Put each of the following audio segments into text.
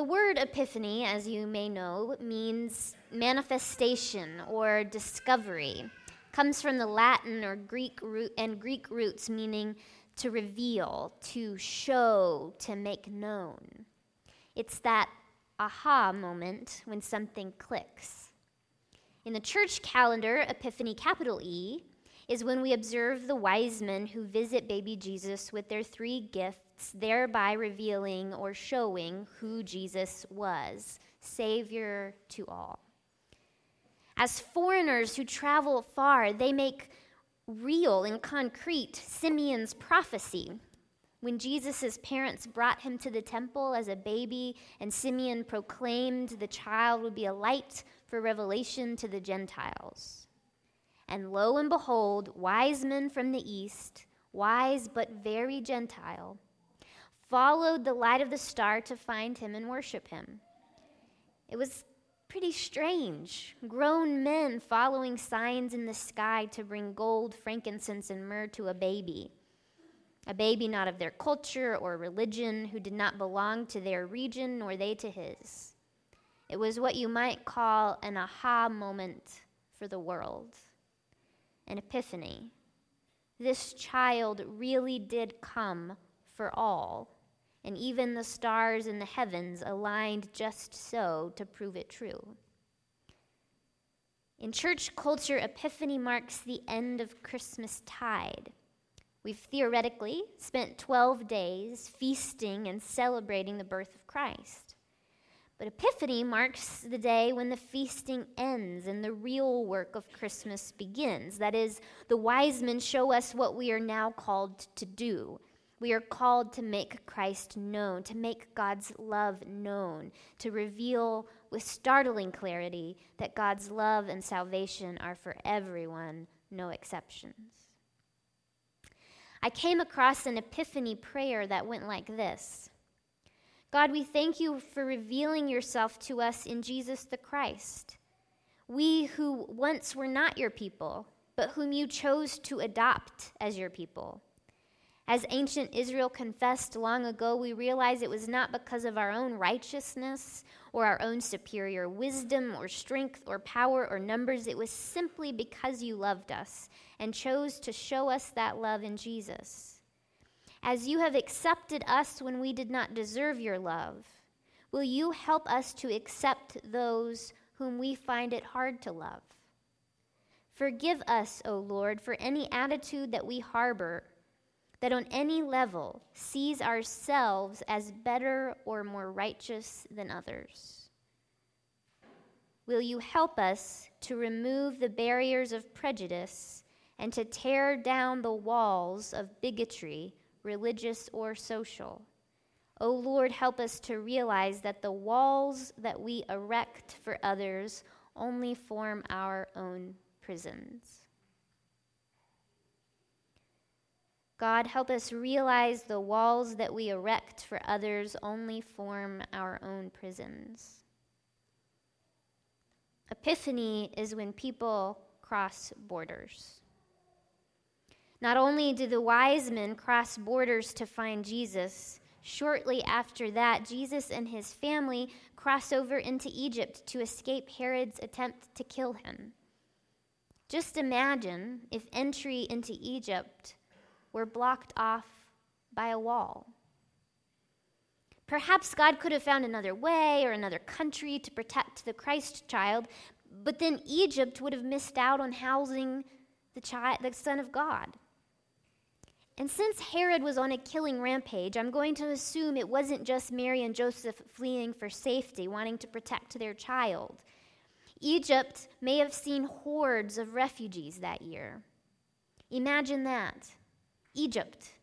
The word epiphany, as you may know, means manifestation or discovery. Comes from the Latin or Greek root and Greek roots meaning to reveal, to show, to make known. It's that aha moment when something clicks. In the church calendar, Epiphany, capital E, is when we observe the wise men who visit baby Jesus with their three gifts, thereby revealing or showing who Jesus was Savior to all. As foreigners who travel far, they make real and concrete Simeon's prophecy when Jesus' parents brought him to the temple as a baby, and Simeon proclaimed the child would be a light for revelation to the Gentiles. And lo and behold, wise men from the east, wise but very Gentile, followed the light of the star to find him and worship him. It was pretty strange. Grown men following signs in the sky to bring gold, frankincense, and myrrh to a baby a baby not of their culture or religion, who did not belong to their region nor they to his. It was what you might call an aha moment for the world, an epiphany. This child really did come for all, and even the stars in the heavens aligned just so to prove it true. In church culture, Epiphany marks the end of Christmas tide. We've theoretically spent 12 days feasting and celebrating the birth of Christ. But Epiphany marks the day when the feasting ends and the real work of Christmas begins. That is, the wise men show us what we are now called to do. We are called to make Christ known, to make God's love known, to reveal with startling clarity that God's love and salvation are for everyone, no exceptions. I came across an epiphany prayer that went like this God, we thank you for revealing yourself to us in Jesus the Christ. We who once were not your people, but whom you chose to adopt as your people. As ancient Israel confessed long ago, we realize it was not because of our own righteousness or our own superior wisdom or strength or power or numbers. It was simply because you loved us and chose to show us that love in Jesus. As you have accepted us when we did not deserve your love, will you help us to accept those whom we find it hard to love? Forgive us, O Lord, for any attitude that we harbor that on any level sees ourselves as better or more righteous than others. Will you help us to remove the barriers of prejudice and to tear down the walls of bigotry, religious or social. O oh Lord, help us to realize that the walls that we erect for others only form our own prisons. God, help us realize the walls that we erect for others only form our own prisons. Epiphany is when people cross borders. Not only do the wise men cross borders to find Jesus, shortly after that, Jesus and his family cross over into Egypt to escape Herod's attempt to kill him. Just imagine if entry into Egypt were blocked off by a wall. Perhaps God could have found another way or another country to protect the Christ child, but then Egypt would have missed out on housing the, child, the Son of God. And since Herod was on a killing rampage, I'm going to assume it wasn't just Mary and Joseph fleeing for safety, wanting to protect their child. Egypt may have seen hordes of refugees that year. Imagine that. Egypt,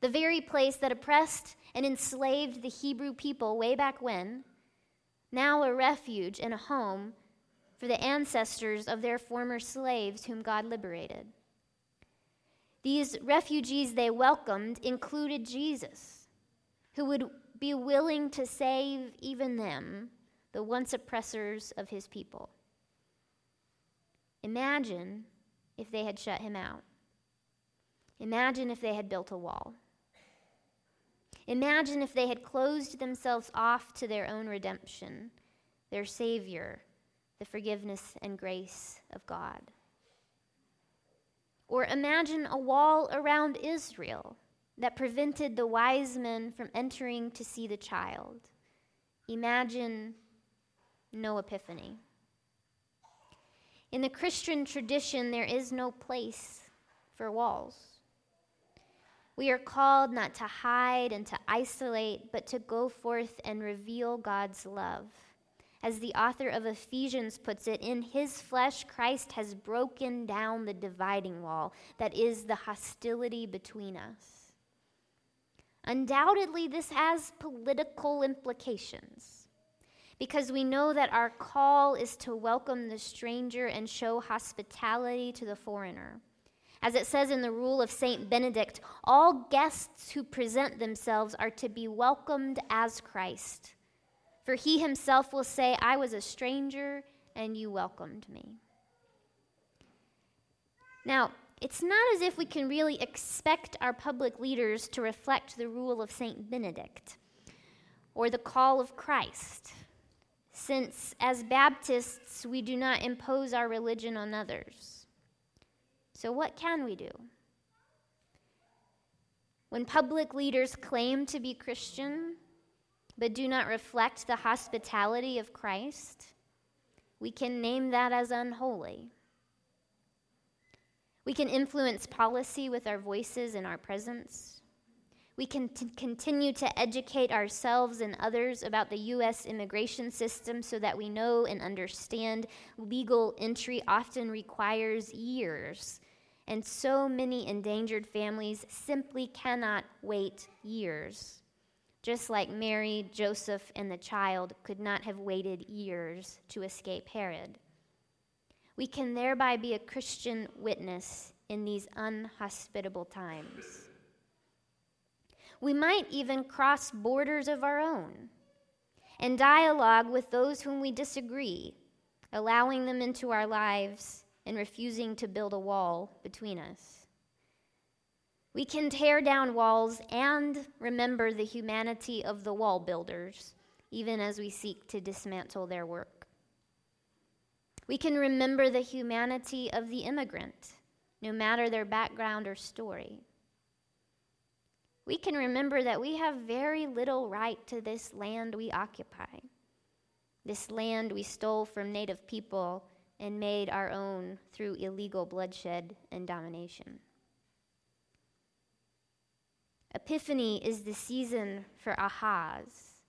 the very place that oppressed and enslaved the Hebrew people way back when, now a refuge and a home for the ancestors of their former slaves whom God liberated. These refugees they welcomed included Jesus, who would be willing to save even them, the once oppressors of his people. Imagine if they had shut him out. Imagine if they had built a wall. Imagine if they had closed themselves off to their own redemption, their Savior, the forgiveness and grace of God. Or imagine a wall around Israel that prevented the wise men from entering to see the child. Imagine no epiphany. In the Christian tradition, there is no place for walls. We are called not to hide and to isolate, but to go forth and reveal God's love. As the author of Ephesians puts it, in his flesh, Christ has broken down the dividing wall that is the hostility between us. Undoubtedly, this has political implications because we know that our call is to welcome the stranger and show hospitality to the foreigner. As it says in the rule of St. Benedict, all guests who present themselves are to be welcomed as Christ. For he himself will say, I was a stranger and you welcomed me. Now, it's not as if we can really expect our public leaders to reflect the rule of St. Benedict or the call of Christ, since as Baptists we do not impose our religion on others. So, what can we do? When public leaders claim to be Christian but do not reflect the hospitality of Christ, we can name that as unholy. We can influence policy with our voices and our presence. We can t- continue to educate ourselves and others about the U.S. immigration system so that we know and understand legal entry often requires years and so many endangered families simply cannot wait years. Just like Mary, Joseph, and the child could not have waited years to escape Herod. We can thereby be a Christian witness in these unhospitable times. We might even cross borders of our own and dialogue with those whom we disagree, allowing them into our lives and refusing to build a wall between us. We can tear down walls and remember the humanity of the wall builders, even as we seek to dismantle their work. We can remember the humanity of the immigrant, no matter their background or story. We can remember that we have very little right to this land we occupy, this land we stole from native people and made our own through illegal bloodshed and domination. Epiphany is the season for ahas,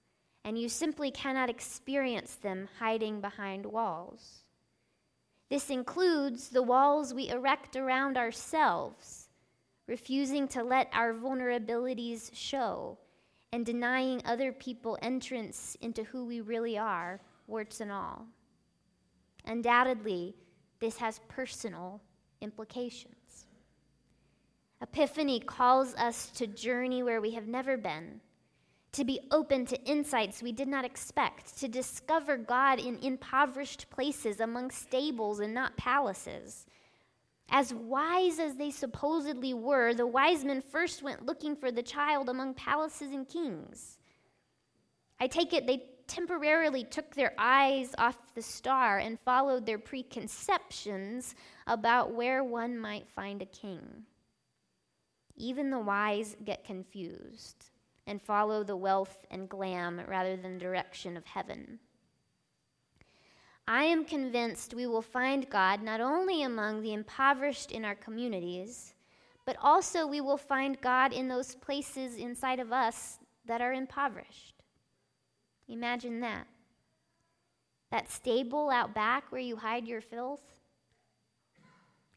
and you simply cannot experience them hiding behind walls. This includes the walls we erect around ourselves, refusing to let our vulnerabilities show, and denying other people entrance into who we really are, warts and all. Undoubtedly, this has personal implications. Epiphany calls us to journey where we have never been, to be open to insights we did not expect, to discover God in impoverished places among stables and not palaces. As wise as they supposedly were, the wise men first went looking for the child among palaces and kings. I take it they temporarily took their eyes off the star and followed their preconceptions about where one might find a king. Even the wise get confused and follow the wealth and glam rather than the direction of heaven. I am convinced we will find God not only among the impoverished in our communities, but also we will find God in those places inside of us that are impoverished. Imagine that. That stable out back where you hide your filth.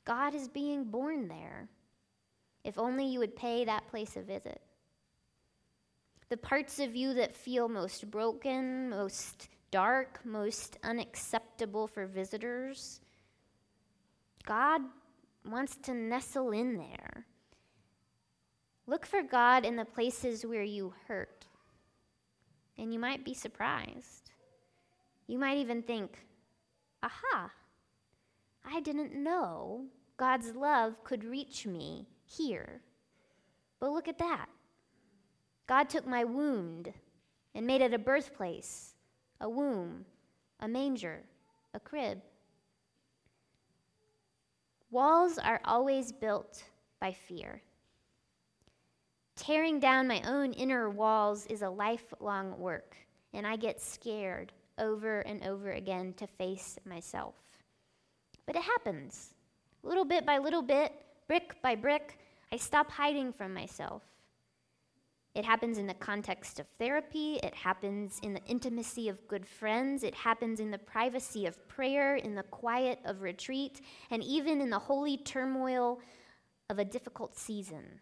God is being born there. If only you would pay that place a visit. The parts of you that feel most broken, most dark, most unacceptable for visitors, God wants to nestle in there. Look for God in the places where you hurt and you might be surprised. You might even think, aha, I didn't know God's love could reach me here. But look at that. God took my wound and made it a birthplace, a womb, a manger, a crib. Walls are always built by fear. Tearing down my own inner walls is a lifelong work, and I get scared over and over again to face myself. But it happens. Little bit by little bit, brick by brick, I stop hiding from myself. It happens in the context of therapy. It happens in the intimacy of good friends. It happens in the privacy of prayer, in the quiet of retreat, and even in the holy turmoil of a difficult season.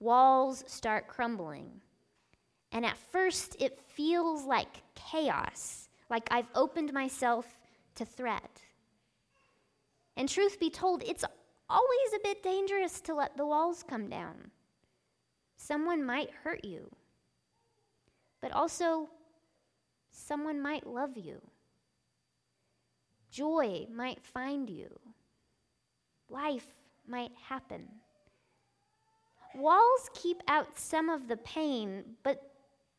Walls start crumbling. And at first, it feels like chaos, like I've opened myself to threat. And truth be told, it's always a bit dangerous to let the walls come down. Someone might hurt you, but also someone might love you. Joy might find you. Life might happen. Walls keep out some of the pain, but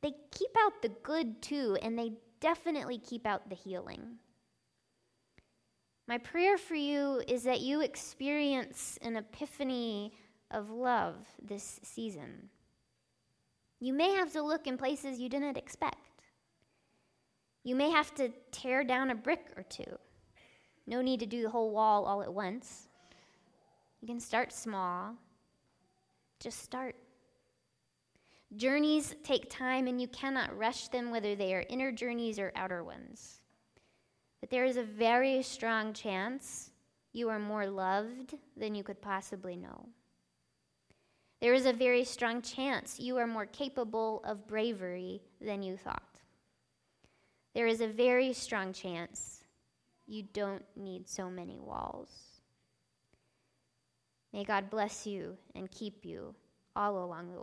they keep out the good too, and they definitely keep out the healing. My prayer for you is that you experience an epiphany of love this season. You may have to look in places you didn't expect. You may have to tear down a brick or two. No need to do the whole wall all at once. You can start small. Just start. Journeys take time, and you cannot rush them, whether they are inner journeys or outer ones. But there is a very strong chance you are more loved than you could possibly know. There is a very strong chance you are more capable of bravery than you thought. There is a very strong chance you don't need so many walls. May God bless you and keep you all along the way.